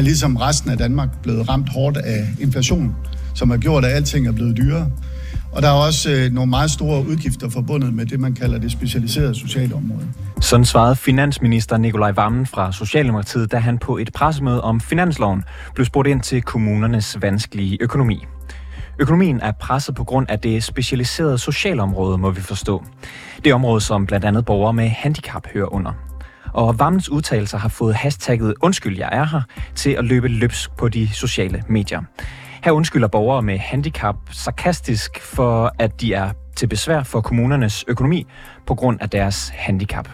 Er ligesom resten af Danmark blevet ramt hårdt af inflation, som har gjort, at alting er blevet dyrere. Og der er også øh, nogle meget store udgifter forbundet med det, man kalder det specialiserede sociale område. Sådan svarede finansminister Nikolaj Vammen fra Socialdemokratiet, da han på et pressemøde om finansloven blev spurgt ind til kommunernes vanskelige økonomi. Økonomien er presset på grund af det specialiserede socialområde, må vi forstå. Det område, som blandt andet borgere med handicap hører under. Og Vammens udtalelser har fået hashtagget Undskyld, jeg er her, til at løbe løbsk på de sociale medier. Her undskylder borgere med handicap sarkastisk for, at de er til besvær for kommunernes økonomi på grund af deres handicap.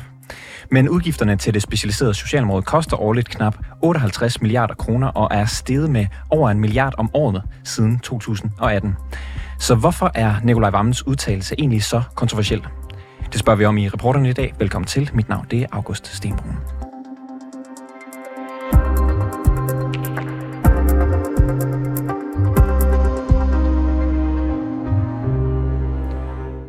Men udgifterne til det specialiserede socialområde koster årligt knap 58 milliarder kroner og er steget med over en milliard om året siden 2018. Så hvorfor er Nikolaj Vammens udtalelse egentlig så kontroversiel? Det spørger vi om i reporterne i dag. Velkommen til. Mit navn det er August Stenbrun.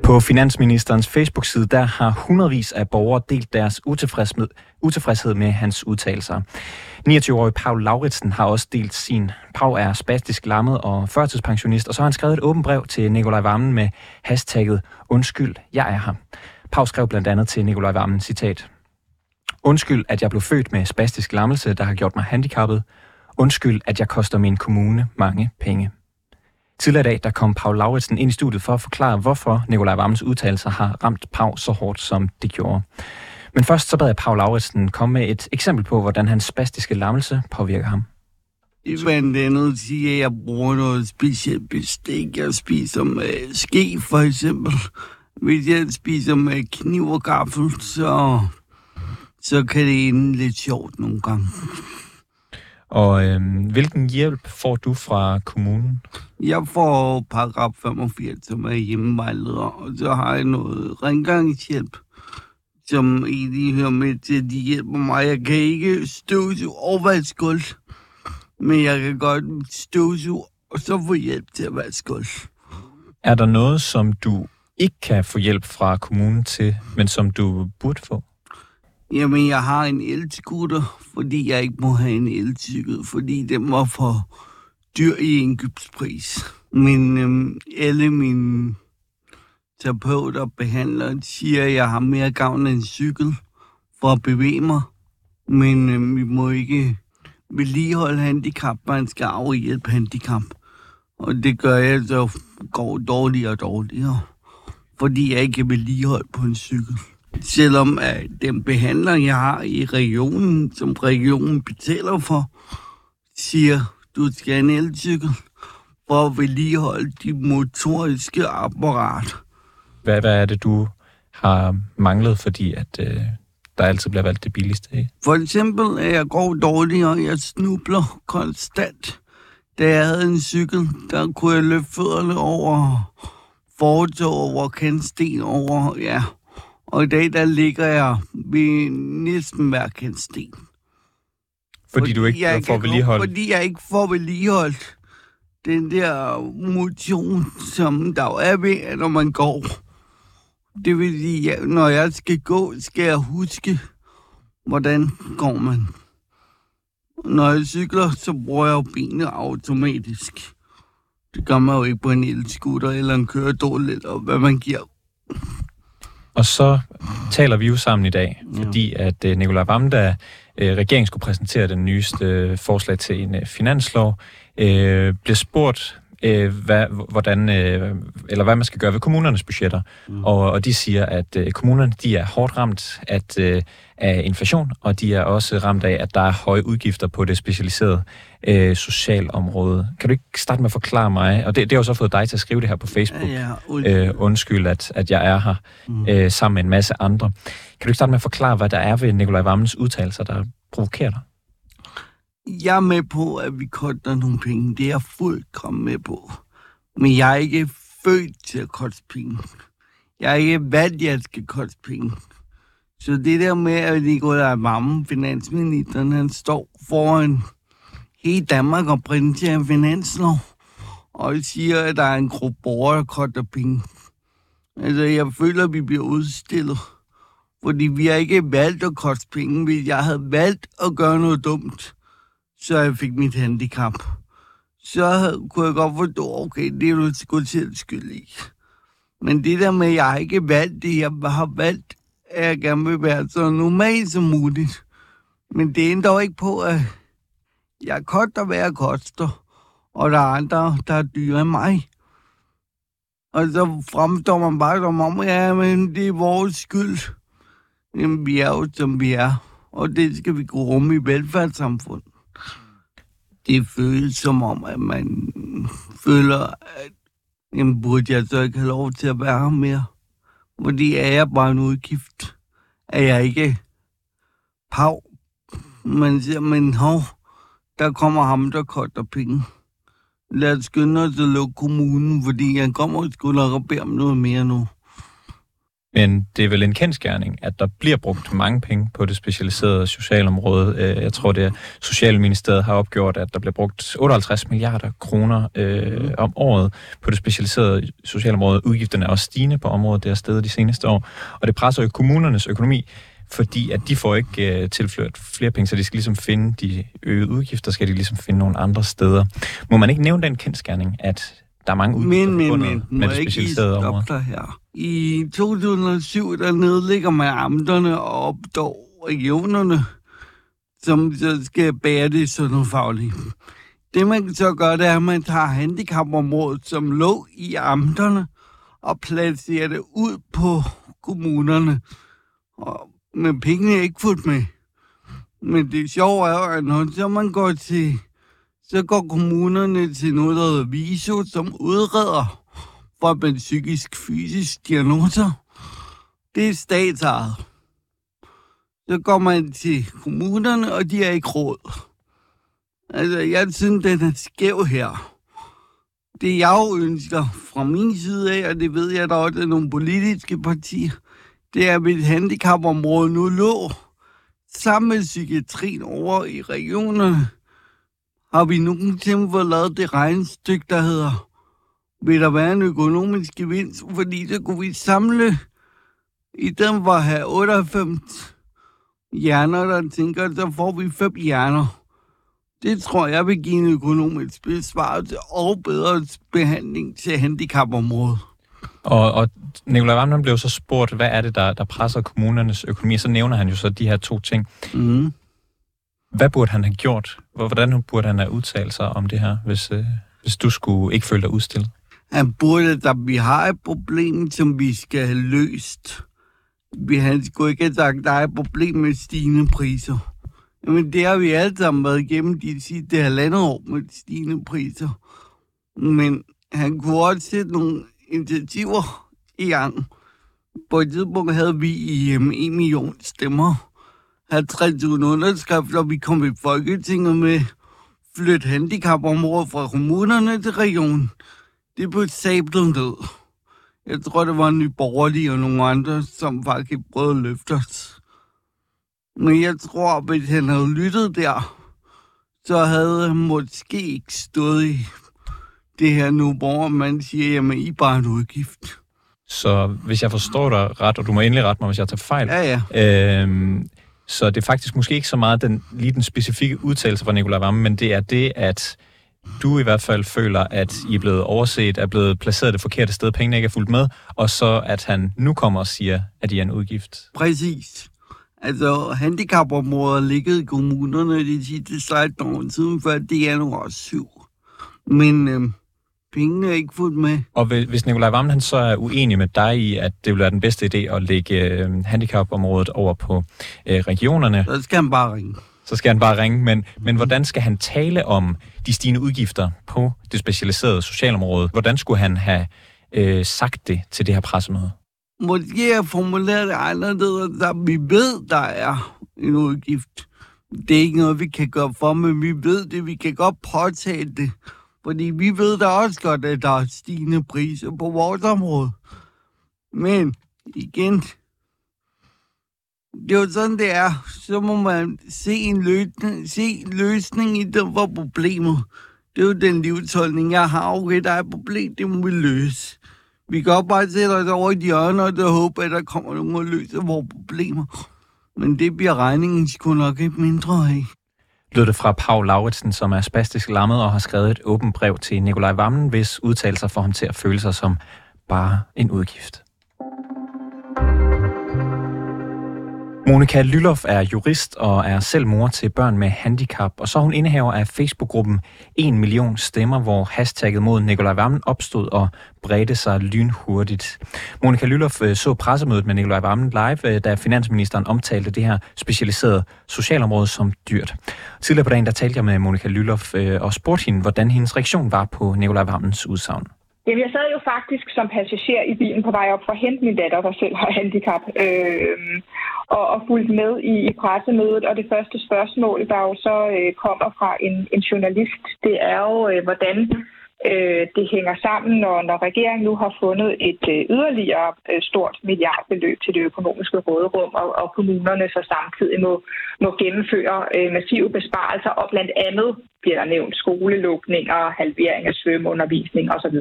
På Finansministerens Facebook-side, der har hundredvis af borgere delt deres utilfredshed, utilfredshed med hans udtalelser. 29-årig Paul Lauritsen har også delt sin. Pau er spastisk lammet og førtidspensionist, og så har han skrevet et åbent brev til Nikolaj Vammen med hashtagget Undskyld, jeg er her. Paul skrev blandt andet til Nikolaj Vammen, citat. Undskyld, at jeg blev født med spastisk lammelse, der har gjort mig handicappet. Undskyld, at jeg koster min kommune mange penge. Tidligere i dag der kom Paul Lauritsen ind i studiet for at forklare, hvorfor Nikolaj Vammens udtalelser har ramt Pau så hårdt, som det gjorde. Men først så bad jeg Paul Lauritsen komme med et eksempel på, hvordan hans spastiske lammelse påvirker ham. Blandt andet sige, at jeg bruger noget specielt bestik. Jeg spiser med ske, for eksempel. Hvis jeg spiser med kniv og gaffel, så, så kan det ende lidt sjovt nogle gange. Og øh, hvilken hjælp får du fra kommunen? Jeg får paragraf 85, som er hjemmevejleder, og så har jeg noget rengøringshjælp, som egentlig hører med til, at de hjælper mig. Jeg kan ikke støvsuge og vaske gulv, men jeg kan godt støvsuge og så få hjælp til at vaske gulv. Er der noget, som du ikke kan få hjælp fra kommunen til, men som du burde få? Jamen, jeg har en elskutter, fordi jeg ikke må have en elcykel, fordi den var for dyr i indkøbspris. Men øhm, alle mine terapeuter og behandlere siger, at jeg har mere gavn af en cykel for at bevæge mig. Men øhm, vi må ikke vedligeholde handicap, man skal afhjælpe handicap. Og det gør jeg, så går dårligere og dårligere, fordi jeg ikke er vedligeholdt på en cykel selvom at den behandler, jeg har i regionen, som regionen betaler for, siger, du skal have en elcykel for at vedligeholde de motoriske apparat. Hvad, hvad er det, du har manglet, fordi at øh, der altid bliver valgt det billigste af? For eksempel, at jeg går dårligt, og jeg snubler konstant. Da jeg havde en cykel, der kunne jeg løfte fødderne over fortog, over kantsten, over, ja, og i dag, der ligger jeg ved næsten hver sten. Fordi, fordi du ikke jeg får vedligeholdt? Fordi jeg ikke får vedligeholdt den der motion, som der jo er ved, når man går. Det vil sige, at når jeg skal gå, skal jeg huske, hvordan går man. Når jeg cykler, så bruger jeg jo benene automatisk. Det gør man jo ikke på en elskutter eller en køredol, eller hvad man giver. Og så taler vi jo sammen i dag, fordi at uh, Nikolaj Vammen, da uh, regeringen skulle præsentere den nyeste uh, forslag til en uh, finanslov, uh, blev spurgt, uh, hvad, hvordan, uh, eller hvad man skal gøre ved kommunernes budgetter. Mm. Og, og de siger, at uh, kommunerne de er hårdt ramt at, uh, af inflation, og de er også ramt af, at der er høje udgifter på det specialiserede øh, socialområde. Kan du ikke starte med at forklare mig, og det, det har jo så fået dig til at skrive det her på Facebook, ja, ja, øh, undskyld, at, at jeg er her mm. øh, sammen med en masse andre. Kan du ikke starte med at forklare, hvad der er ved Nikolaj Vammens udtalelser, der provokerer dig? Jeg er med på, at vi koster nogle penge. Det er jeg fuldkommen med på. Men jeg er ikke født til at koste penge. Jeg er ikke valgt, at jeg skal koste penge. Så det der med, at Nikolaj Vammen, finansministeren, han står foran hele Danmark og præsenterer en finanslov, og siger, at der er en gruppe borgere, der koster penge. Altså, jeg føler, at vi bliver udstillet. Fordi vi har ikke valgt at koste penge. Hvis jeg havde valgt at gøre noget dumt, så jeg fik mit handicap, så kunne jeg godt forstå, okay, det er du sgu selv skyld i. Men det der med, at jeg ikke valgt det, jeg har valgt, at jeg gerne vil være så normal som muligt. Men det ændrer jo ikke på, at jeg koster, hvad jeg koster. Og der er andre, der er dyre end mig. Og så fremstår man bare som om, ja, men det er vores skyld. Jamen, vi er jo, som vi er. Og det skal vi gå rum i velfærdssamfundet. Det føles som om, at man føler, at jamen, burde jeg så ikke have lov til at være her mere? Fordi er jeg bare en udgift? Er jeg ikke pav? Man siger, men hov, der kommer ham, der koster penge. Lad os skynde os at lukke kommunen, fordi jeg kommer sgu nok og beder om noget mere nu. Men det er vel en kendskærning, at der bliver brugt mange penge på det specialiserede socialområde. Øh, jeg tror, det Socialministeriet har opgjort, at der bliver brugt 58 milliarder kroner øh, mm. om året på det specialiserede socialområde. Udgifterne er også stigende på området, det er stedet de seneste år. Og det presser jo kommunernes økonomi, fordi at de får ikke øh, tilført flere penge, så de skal ligesom finde de øgede udgifter, skal de ligesom finde nogle andre steder. Må man ikke nævne den kendskærning, at der er mange udgifter men, men, men, med det specialiserede område? her. I 2007, der nedlægger man amterne og opstår regionerne, som så skal bære det sundhedsfaglige. Det man så gør, det er, at man tager handicapområdet, som lå i amterne, og placerer det ud på kommunerne. Og men pengene er ikke fuldt med. Men det sjove er at når så man går til, så går kommunerne til noget, der hedder VISO, som udreder for man psykisk-fysisk diagnoser. Det er statsejet. Så går man til kommunerne, og de er ikke råd. Altså, jeg synes, den er skæv her. Det jeg jo ønsker fra min side af, og det ved jeg, der også er nogle politiske partier, det er, at mit handicapområde nu lå sammen med psykiatrien over i regionerne. Har vi nogensinde fået lavet det regnestykke, der hedder, vil der være en økonomisk gevinst, fordi så kunne vi samle, i den var have 98 hjerner, der tænker, så får vi fem hjerner. Det tror jeg vil give en økonomisk besvarelse og bedre behandling til handicapområdet. Og, og Nikolaj Vammen blev så spurgt, hvad er det, der, der presser kommunernes økonomi? Så nævner han jo så de her to ting. Mm. Hvad burde han have gjort? Hvordan burde han have udtalt sig om det her, hvis, øh, hvis du skulle ikke føle dig udstillet? Han burde, at vi har et problem, som vi skal have løst. Vi han skulle ikke have sagt, at der er et problem med stigende priser. Men det har vi alle sammen været igennem de sidste halvandet år med stigende priser. Men han kunne også sætte nogle initiativer i gang. På et tidspunkt havde vi i um, en million stemmer. 50.000 underskrifter, vi kom i Folketinget med flyt handicapområdet fra kommunerne til regionen. Det blev sablet ned. Jeg tror, det var en ny borgerlige og nogle andre, som faktisk prøvede at løfte os. Men jeg tror, at hvis han havde lyttet der, så havde han måske ikke stået i det her nu, hvor man siger, jamen, I er bare en udgift. Så hvis jeg forstår dig ret, og du må endelig rette mig, hvis jeg tager fejl, ja, ja. Øhm, så det er faktisk måske ikke så meget den, lige den specifikke udtalelse fra Nicolai Vammen, men det er det, at du i hvert fald føler, at I er blevet overset, er blevet placeret det forkerte sted, pengene ikke er fuldt med, og så at han nu kommer og siger, at I er en udgift. Præcis. Altså, handicapområder ligget i kommunerne de sidste 16 år siden, før det er nu også syv. Men øh, pengene er ikke fuldt med. Og hvis Nikolaj Vammen han så er uenig med dig i, at det vil være den bedste idé at lægge øh, handicapområdet over på øh, regionerne... Så skal han bare ringe. Så skal han bare ringe, men, men hvordan skal han tale om de stigende udgifter på det specialiserede socialområde? Hvordan skulle han have øh, sagt det til det her pressemøde? Måske jeg formuleret det anderledes, at vi ved, der er en udgift. Det er ikke noget, vi kan gøre for, men vi ved det, vi kan godt påtale det. Fordi vi ved da også godt, at der er stigende priser på vores område. Men igen, det er jo sådan, det er. Så må man se en løsning, se løsning i det for problemet. Det er jo den livsholdning, jeg har. Okay, der er et problem, det må vi løse. Vi kan også bare sætte os over i hjørne og håbe, at der kommer nogen og løser vores problemer. Men det bliver regningen sgu nok ikke mindre af lød det fra Paul Lauritsen, som er spastisk lammet og har skrevet et åbent brev til Nikolaj Vammen, hvis udtalelser får ham til at føle sig som bare en udgift. Monika Lylof er jurist og er selv mor til børn med handicap, og så er hun indehaver af Facebook-gruppen 1 million stemmer, hvor hashtagget mod Nikolaj Vammen opstod og bredte sig lynhurtigt. Monika Lylof øh, så pressemødet med Nikolaj Vammen live, øh, da finansministeren omtalte det her specialiserede socialområde som dyrt. Tidligere på dagen der talte jeg med Monika Lylof øh, og spurgte hende, hvordan hendes reaktion var på Nikolaj Vammens udsagn. Jamen, jeg sad jo faktisk som passager i bilen på vej op for at hente min datter, der selv har handicap, øh, og, og fulgte med i, i pressemødet. Og det første spørgsmål, der jo så øh, kommer fra en, en journalist, det er jo, øh, hvordan øh, det hænger sammen, når, når regeringen nu har fundet et øh, yderligere øh, stort milliardbeløb til det økonomiske råderum, og, og kommunerne så samtidig må, må gennemføre øh, massive besparelser, og blandt andet bliver der nævnt skolelukninger, halvering af svømmeundervisning osv.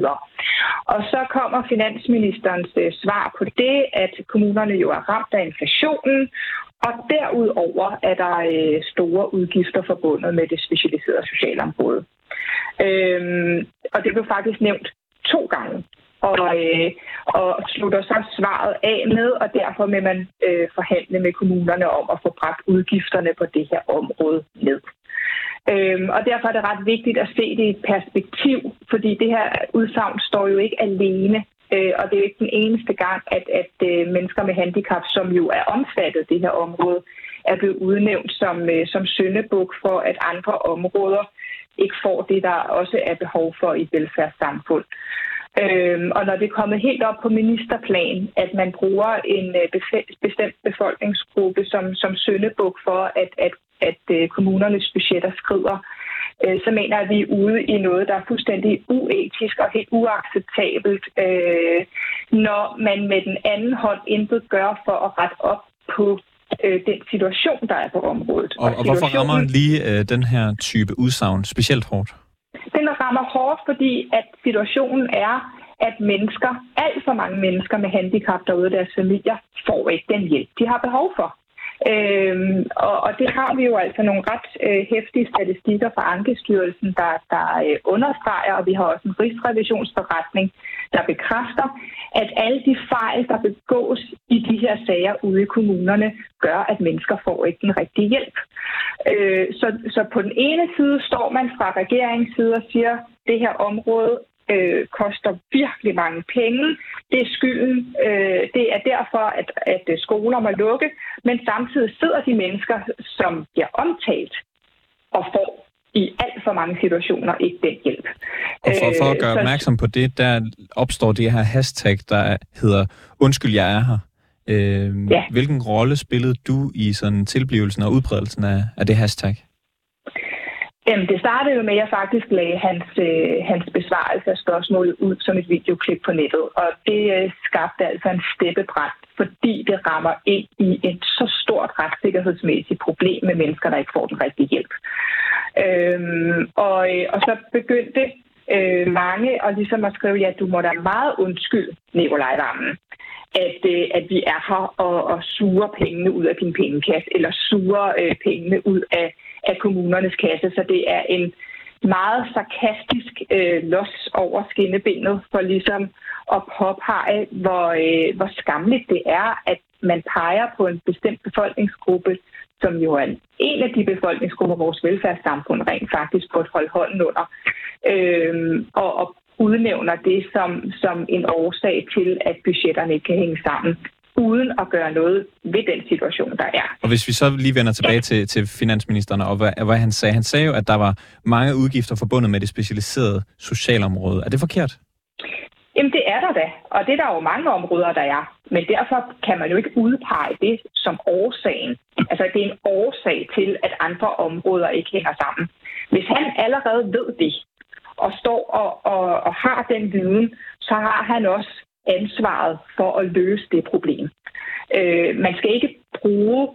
Og så kommer finansministerens øh, svar på det, at kommunerne jo er ramt af inflationen, og derudover er der øh, store udgifter forbundet med det specialiserede socialområde. Øhm, og det blev faktisk nævnt to gange. Og, øh, og slutter så svaret af med, og derfor vil man øh, forhandle med kommunerne om at få bragt udgifterne på det her område ned. Øhm, og derfor er det ret vigtigt at se det i et perspektiv, fordi det her udsagn står jo ikke alene. Øh, og det er jo ikke den eneste gang, at, at øh, mennesker med handicap, som jo er omfattet af det her område, er blevet udnævnt som, øh, som syndebuk for, at andre områder ikke får det, der også er behov for i et velfærdssamfund. Øhm, og når det er kommet helt op på ministerplan, at man bruger en øh, bestemt befolkningsgruppe som, som syndebuk for, at, at, at øh, kommunernes budgetter skrider, øh, så mener jeg, at vi er ude i noget, der er fuldstændig uetisk og helt uacceptabelt, øh, når man med den anden hånd intet gør for at rette op på øh, den situation, der er på området. Og, og, og hvorfor rammer lige øh, den her type udsagn specielt hårdt? Den rammer hårdt, fordi at situationen er, at mennesker, alt for mange mennesker med handicap derude deres familier, får ikke den hjælp, de har behov for. Øhm, og, og det har vi jo altså nogle ret øh, hæftige statistikker fra Ankestyrelsen, der, der øh, understreger, og vi har også en rigsrevisionsforretning, der bekræfter, at alle de fejl, der begås i de her sager ude i kommunerne, gør, at mennesker får ikke den rigtige hjælp. Øh, så, så på den ene side står man fra regeringens side og siger, at det her område øh, koster virkelig mange penge. Det er skylden. Øh, det er derfor, at, at skoler må lukke. Men samtidig sidder de mennesker, som bliver omtalt og får i alt for mange situationer ikke den hjælp. Og for, for at gøre øh, opmærksom på det, der opstår det her hashtag, der hedder Undskyld, jeg er her. Øh, ja. Hvilken rolle spillede du i sådan tilblivelsen og udbredelsen af, af det hashtag? Jamen, det startede jo med, at jeg faktisk lagde hans, øh, hans besvarelse af spørgsmålet ud som et videoklip på nettet. Og det øh, skabte altså en steppebrand, fordi det rammer ind i et så stort retssikkerhedsmæssigt problem med mennesker, der ikke får den rigtige hjælp. Øhm, og, øh, og så begyndte øh, mange og ligesom at skrive, ja, du må da meget undskylde, Nikolaj Vammen, at, øh, at vi er her og, og suger pengene ud af din pengekasse, eller suger øh, pengene ud af af kommunernes kasse. Så det er en meget sarkastisk øh, los over skinnebenet for ligesom at påpege, hvor, øh, hvor skamligt det er, at man peger på en bestemt befolkningsgruppe, som jo er en af de befolkningsgrupper, vores velfærdssamfund rent faktisk burde holde hånden under, øh, og, og udnævner det som, som en årsag til, at budgetterne ikke kan hænge sammen uden at gøre noget ved den situation, der er. Og hvis vi så lige vender tilbage til, til finansministeren og hvad, hvad han sagde. Han sagde jo, at der var mange udgifter forbundet med det specialiserede socialområde. Er det forkert? Jamen det er der da, og det er der jo mange områder, der er. Men derfor kan man jo ikke udpege det som årsagen. Altså det er en årsag til, at andre områder ikke hænger sammen. Hvis han allerede ved det, og står og, og, og har den viden, så har han også ansvaret for at løse det problem. Øh, man skal ikke bruge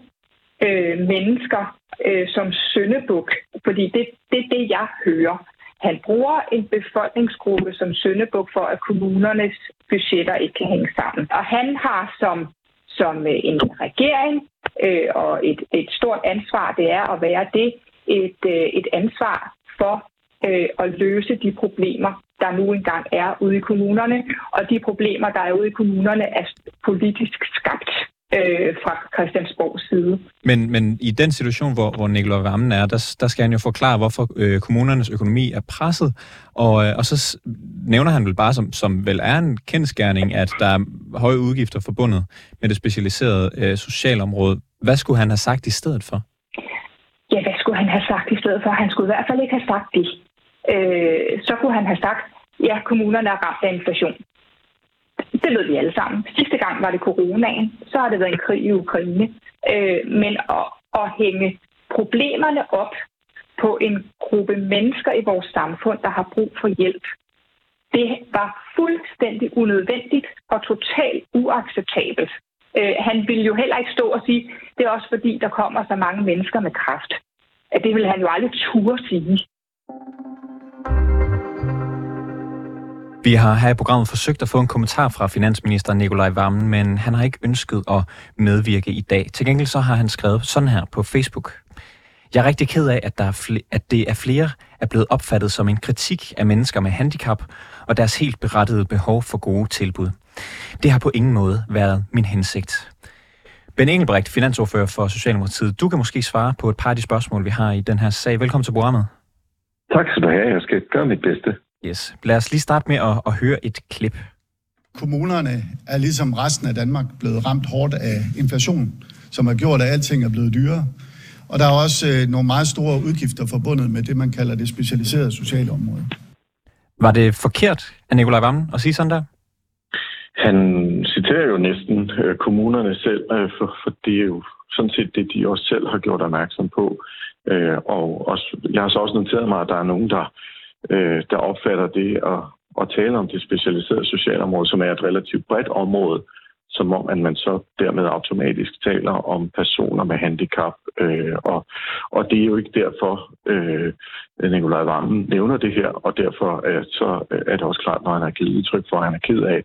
øh, mennesker øh, som søndebuk, fordi det, det er det, jeg hører. Han bruger en befolkningsgruppe som søndebuk for, at kommunernes budgetter ikke kan hænge sammen. Og han har som, som øh, en regering øh, og et, et stort ansvar, det er at være det et, øh, et ansvar for øh, at løse de problemer, der nu engang er ude i kommunerne, og de problemer, der er ude i kommunerne, er politisk skabt øh, fra Christiansborgs side. Men, men i den situation, hvor, hvor Nikolaj Vammen er, der, der skal han jo forklare, hvorfor øh, kommunernes økonomi er presset, og, øh, og så nævner han vel bare, som, som vel er en kendskærning, at der er høje udgifter forbundet med det specialiserede øh, socialområde. Hvad skulle han have sagt i stedet for? Ja, hvad skulle han have sagt i stedet for? Han skulle i hvert fald ikke have sagt det. Øh, så kunne han have sagt, ja, kommunerne er ramt af inflation. Det ved vi alle sammen. Sidste gang var det coronaen, så har det været en krig i Ukraine. Øh, men at, at hænge problemerne op på en gruppe mennesker i vores samfund, der har brug for hjælp, det var fuldstændig unødvendigt og totalt uacceptabelt. Øh, han ville jo heller ikke stå og sige, det er også fordi, der kommer så mange mennesker med kraft. At det ville han jo aldrig turde sige. Vi har her i programmet forsøgt at få en kommentar fra finansminister Nikolaj Vammen, men han har ikke ønsket at medvirke i dag. Til gengæld så har han skrevet sådan her på Facebook. Jeg er rigtig ked af, at, der er fl- at det er flere er blevet opfattet som en kritik af mennesker med handicap og deres helt berettigede behov for gode tilbud. Det har på ingen måde været min hensigt. Ben Engelbrecht, finansordfører for Socialdemokratiet. Du kan måske svare på et par af de spørgsmål, vi har i den her sag. Velkommen til programmet. Tak skal du have. Jeg skal gøre mit bedste. Yes. Lad os lige starte med at, at høre et klip. Kommunerne er ligesom resten af Danmark blevet ramt hårdt af inflation, som har gjort, at alting er blevet dyrere. Og der er også øh, nogle meget store udgifter forbundet med det, man kalder det specialiserede sociale område. Var det forkert af Nikolaj Vammen at sige sådan der? Han citerer jo næsten øh, kommunerne selv, øh, for, for det er jo sådan set det, de også selv har gjort opmærksom på. Øh, og også, jeg har så også noteret mig, at der er nogen, der, øh, der opfatter det at, at tale om det specialiserede socialområde, som er et relativt bredt område, som om, at man så dermed automatisk taler om personer med handicap. Øh, og, og det er jo ikke derfor, øh, Nikolaj Vammen nævner det her, og derfor er, så er det også klart, når han har givet udtryk for, at han er ked af,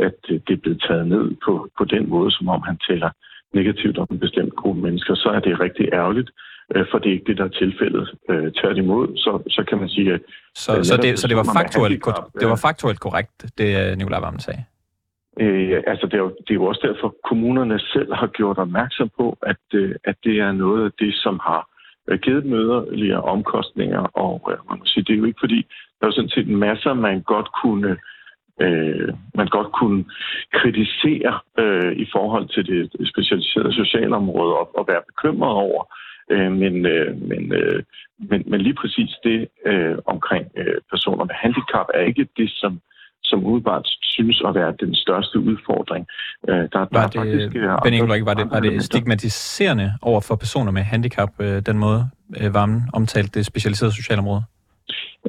at det er blevet taget ned på, på den måde, som om han taler negativt om en bestemt gruppe mennesker, så er det rigtig ærgerligt, for det er ikke det, der er tilfældet. Øh, tværtimod, så, så kan man sige, at... Så, så, det, så det, var faktuelt, det var faktuelt korrekt, det Nikolaj Vammen sagde? Øh, altså det er, jo, det er jo også derfor, kommunerne selv har gjort opmærksom på, at, øh, at det er noget af det, som har øh, givet dem yderligere omkostninger. Og øh, man må sige, det er jo ikke fordi, der er jo sådan set masser, man godt kunne øh, man godt kunne kritisere øh, i forhold til det specialiserede socialområde og, og være bekymret over. Øh, men, øh, men, øh, men, men lige præcis det øh, omkring øh, personer med handicap er ikke det, som som udebart synes at være den største udfordring. Øh, der, var der det, faktisk, ben var det, var det stigmatiserende over for personer med handicap, øh, den måde øh, Vammen omtalte det specialiserede socialområde?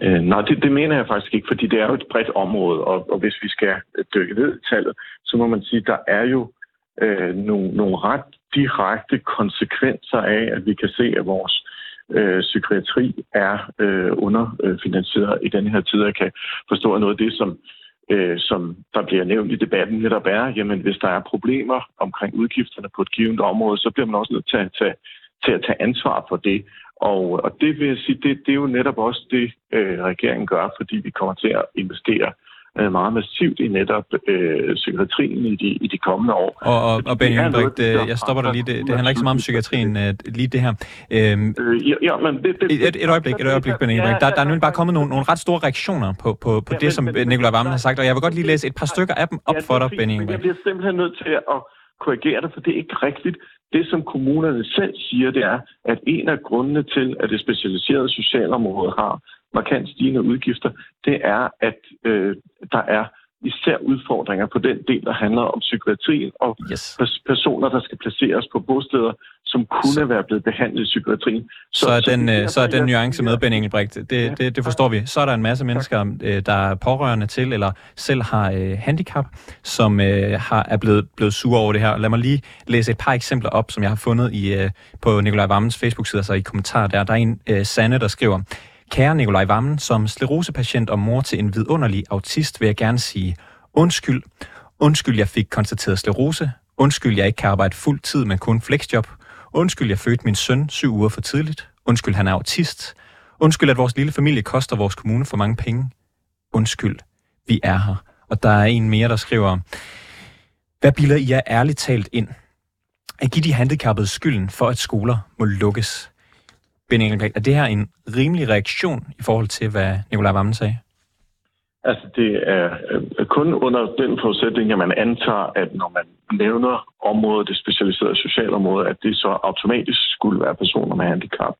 Øh, nej, det, det mener jeg faktisk ikke, fordi det er jo et bredt område, og, og hvis vi skal dykke ned i tallet, så må man sige, at der er jo øh, nogle, nogle ret direkte konsekvenser af, at vi kan se, at vores øh, psykiatri er øh, underfinansieret i den her tid. Jeg kan forstå, at noget af det, som øh, som der bliver nævnt i debatten, netop er, jamen hvis der er problemer omkring udgifterne på et givet område, så bliver man også nødt til at tage, til at tage ansvar for det. Og, og det vil jeg sige, det, det er jo netop også det, øh, regeringen gør, fordi vi kommer til at investere øh, meget massivt i netop øh, psykiatrien i de, i de kommende år. Og, og, og Benny Henrik, jeg stopper dig lige. Det, det handler ikke så meget om psykiatrien, øh, lige det her. Øhm, øh, ja, ja, men det, det, et, et øjeblik, et øjeblik, Benny Henrik. Der, der er nu bare kommet nogle, nogle ret store reaktioner på, på, på ja, det, som Nikolaj Vammen har sagt, og jeg vil godt lige læse et par stykker af dem op ja, for dig, Benny Henrik. Jeg bliver simpelthen nødt til at korrigere det, for det er ikke rigtigt. Det, som kommunerne selv siger, det er, at en af grundene til, at det specialiserede socialområde har markant stigende udgifter, det er, at øh, der er især udfordringer på den del, der handler om psykiatrien og yes. personer, der skal placeres på bosteder, som kunne så. være blevet behandlet i psykiatrien. Så, så, er, den, så, øh, så er den nuance med, Ben Engelbrecht. Det, ja. det, det forstår vi. Så er der en masse mennesker, øh, der er pårørende til, eller selv har øh, handicap, som øh, har, er blevet, blevet sure over det her. Lad mig lige læse et par eksempler op, som jeg har fundet i, øh, på Nikolaj Vammens Facebook-side, altså i kommentarer der. Der er en, øh, Sanne, der skriver, Kære Nikolaj Vammen, som sklerosepatient og mor til en vidunderlig autist, vil jeg gerne sige undskyld. Undskyld, jeg fik konstateret sklerose. Undskyld, jeg ikke kan arbejde fuld tid, men kun flexjob. Undskyld, jeg fødte min søn syv uger for tidligt. Undskyld, han er autist. Undskyld, at vores lille familie koster vores kommune for mange penge. Undskyld, vi er her. Og der er en mere, der skriver, hvad bilder I er ærligt talt ind? At give de handicappede skylden for, at skoler må lukkes. Benny Engelbrecht, er det her en rimelig reaktion i forhold til, hvad Nikolaj Vammen sagde? Altså, det er øh, kun under den forudsætning, at man antager, at når man nævner området, det specialiserede socialområde, at det så automatisk skulle være personer med handicap.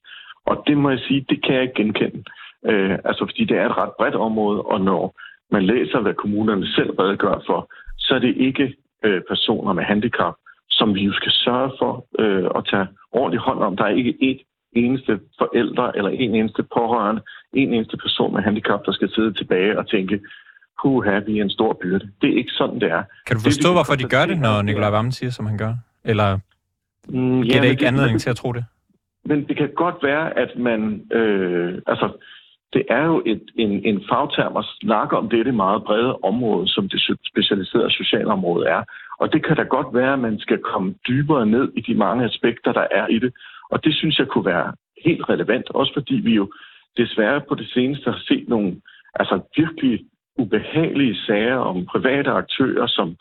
Og det må jeg sige, det kan jeg ikke genkende. Øh, altså, fordi det er et ret bredt område, og når man læser, hvad kommunerne selv redegør for, så er det ikke øh, personer med handicap, som vi jo skal sørge for øh, at tage ordentligt hånd om. Der er ikke et eneste forældre eller en eneste pårørende, en eneste person med handicap, der skal sidde tilbage og tænke, puha, vi er en stor byrde. Det er ikke sådan, det er. Kan du forstå, det, hvorfor de gør det, når Nikolaj Vammen siger, som han gør? Eller mm, giver ja, det ikke anledning til at tro det? Men det kan godt være, at man... Øh, altså, det er jo et, en, en fagterm at snakke om dette meget brede område, som det specialiserede socialområde er. Og det kan da godt være, at man skal komme dybere ned i de mange aspekter, der er i det. Og det synes jeg kunne være helt relevant, også fordi vi jo desværre på det seneste har set nogle altså virkelig ubehagelige sager om private aktører, som,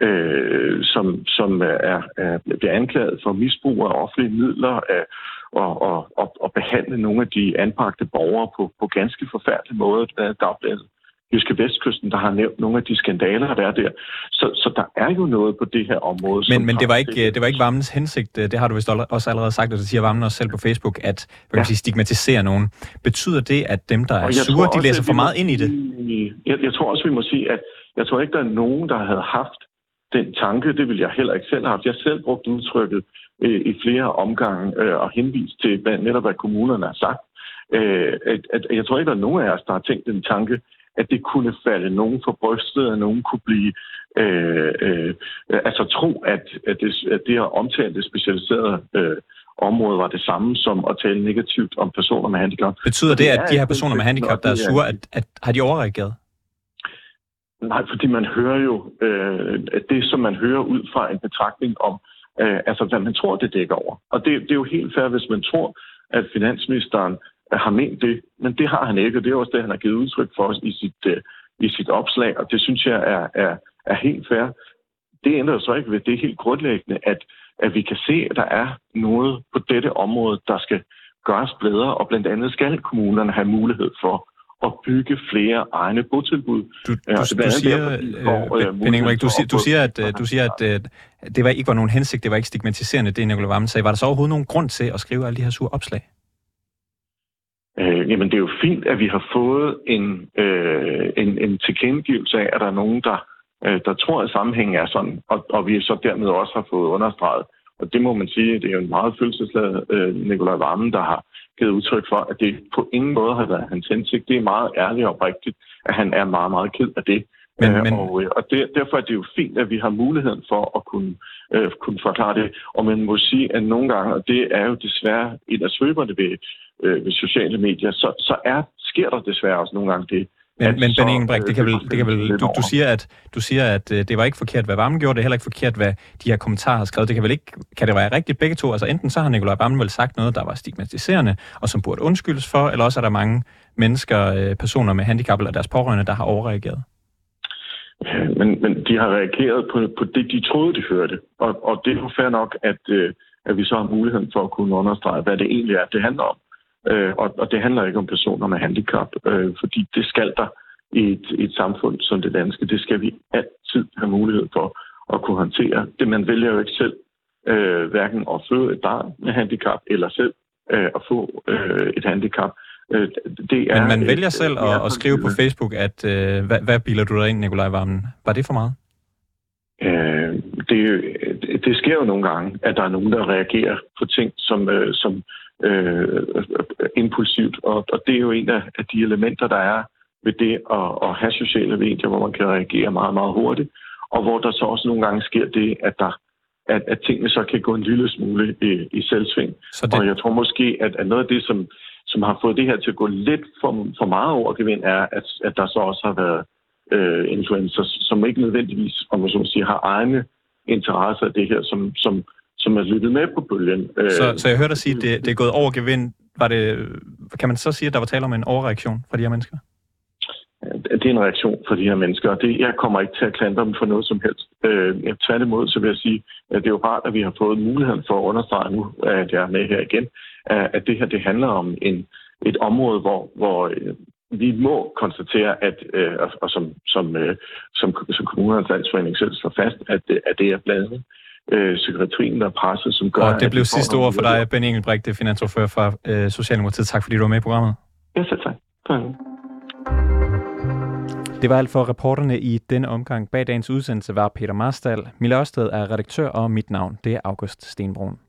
øh, som, som er, er, bliver anklaget for misbrug af offentlige midler af, og, og, og, og behandle nogle af de anbragte borgere på, på ganske forfærdelige måder. Der er dagbladet Jyske Vestkysten, der har nævnt nogle af de skandaler, der er der. Så, så der er jo noget på det her område. Men, men det, var ikke, det var ikke Varmens hensigt, det har du vist også allerede sagt, og det siger Varmen også selv på Facebook, at hvad ja. sige, stigmatisere nogen. Betyder det, at dem, der er sure, de læser for meget ind i det? Jeg, jeg tror også, vi må sige, at jeg tror ikke, der er nogen, der havde haft den tanke, det vil jeg heller ikke selv have haft. Jeg selv brugt udtrykket øh, i flere omgange øh, og henvist til hvad, netop, hvad kommunerne har sagt. Øh, at, at, jeg tror ikke, der er nogen af os, der har tænkt den tanke, at det kunne falde nogen for brystet, at nogen kunne blive øh, øh, altså tro, at, at, det, at det at omtale det specialiserede øh, område var det samme som at tale negativt om personer med handicap. Betyder det, at de her personer med handicap, der er sure, at, at har de overreageret? Nej, fordi man hører jo øh, det, som man hører ud fra en betragtning om, øh, altså hvad man tror, det dækker over. Og det, det er jo helt fair, hvis man tror, at finansministeren har ment det, men det har han ikke, og det er også det, han har givet udtryk for os i sit, uh, i sit opslag, og det synes jeg er, er, er helt fair. Det ændrer så ikke ved det helt grundlæggende, at, at vi kan se, at der er noget på dette område, der skal gøres bedre, og blandt andet skal kommunerne have mulighed for at bygge flere egne botilbud. Du, du, du, du siger, øh, øh, du, siger, du siger, at, du siger, at øh, det var ikke var nogen hensigt, det var ikke stigmatiserende, det Nicolai Vammen sagde. Var der så overhovedet nogen grund til at skrive alle de her sure opslag? Øh, jamen, det er jo fint, at vi har fået en, øh, en, en tilkendegivelse af, at der er nogen, der, øh, der tror, at sammenhængen er sådan, og, og vi så dermed også har fået understreget. Og det må man sige, det er jo en meget følelsesladet øh, Nikolaj Varmen, der har givet udtryk for, at det på ingen måde har været hans hensigt. Det er meget ærligt og rigtigt, at han er meget, meget ked af det. Men, øh, men... Og, øh, og det, derfor er det jo fint, at vi har muligheden for at kunne, øh, kunne forklare det. Og man må sige, at nogle gange, og det er jo desværre et af svøberne ved, øh, ved sociale medier, så, så er, sker der desværre også nogle gange det, men, men Benny Ingebrigt, det kan vel, det kan vel, du, du siger, at, du siger, at øh, det var ikke forkert, hvad Varmen gjorde, det er heller ikke forkert, hvad de her kommentarer har skrevet. Det kan vel ikke, kan det være rigtigt begge to? Altså enten så har Nikolaj Varmen vel sagt noget, der var stigmatiserende, og som burde undskyldes for, eller også er der mange mennesker, øh, personer med handicap eller deres pårørende, der har overreageret. Men, men de har reageret på, på det, de troede, de hørte. Og, og det er jo fair nok, at, øh, at vi så har muligheden for at kunne understrege, hvad det egentlig er, det handler om. Øh, og, og det handler ikke om personer med handicap, øh, fordi det skal der i et, et samfund som det danske. Det skal vi altid have mulighed for at kunne håndtere. Det man vælger jo ikke selv, øh, hverken at føde et barn med handicap eller selv øh, at få øh, et handicap. Øh, det er, Men man vælger et, selv at, at skrive på Facebook, at øh, hvad, hvad biler du dig ind, Nikolaj Varmen? Var det for meget? Øh, det, det sker jo nogle gange, at der er nogen, der reagerer på ting som, øh, som øh, impulsivt, og, og det er jo en af, af de elementer, der er ved det at, at have sociale medier, hvor man kan reagere meget, meget hurtigt, og hvor der så også nogle gange sker det, at der at, at tingene så kan gå en lille smule i, i selvsving. Så det... Og jeg tror måske, at, at noget af det, som, som har fået det her til at gå lidt for, for meget over gevind, er, at, at der så også har været øh, influencer, som ikke nødvendigvis, om man så sige, har egne interesser af det her, som, som, som er lyttet med på bølgen. Så, så jeg hørte dig sige, at det, det er gået over gevind var det, kan man så sige, at der var tale om en overreaktion fra de her mennesker? Det er en reaktion fra de her mennesker, og det, jeg kommer ikke til at klandre dem for noget som helst. Øh, tværtimod, så vil jeg sige, at det er jo rart, at vi har fået muligheden for at understrege nu, at jeg er med her igen, at det her det handler om en, et område, hvor, hvor øh, vi må konstatere, at, øh, og som, som, øh, som, som kommunernes landsforening selv slår fast, at, at det er blandt andet øh, psykiatrien, der er presset, som gør... Og det blev sidste ord for dig, Ben Engelbrecht, det finansordfører for øh, Socialdemokratiet. Tak fordi du var med i programmet. Ja, selv tak. tak. Det var alt for reporterne i denne omgang. Bag dagens udsendelse var Peter Marstal. Mille Ørsted er redaktør, og mit navn det er August Stenbrun.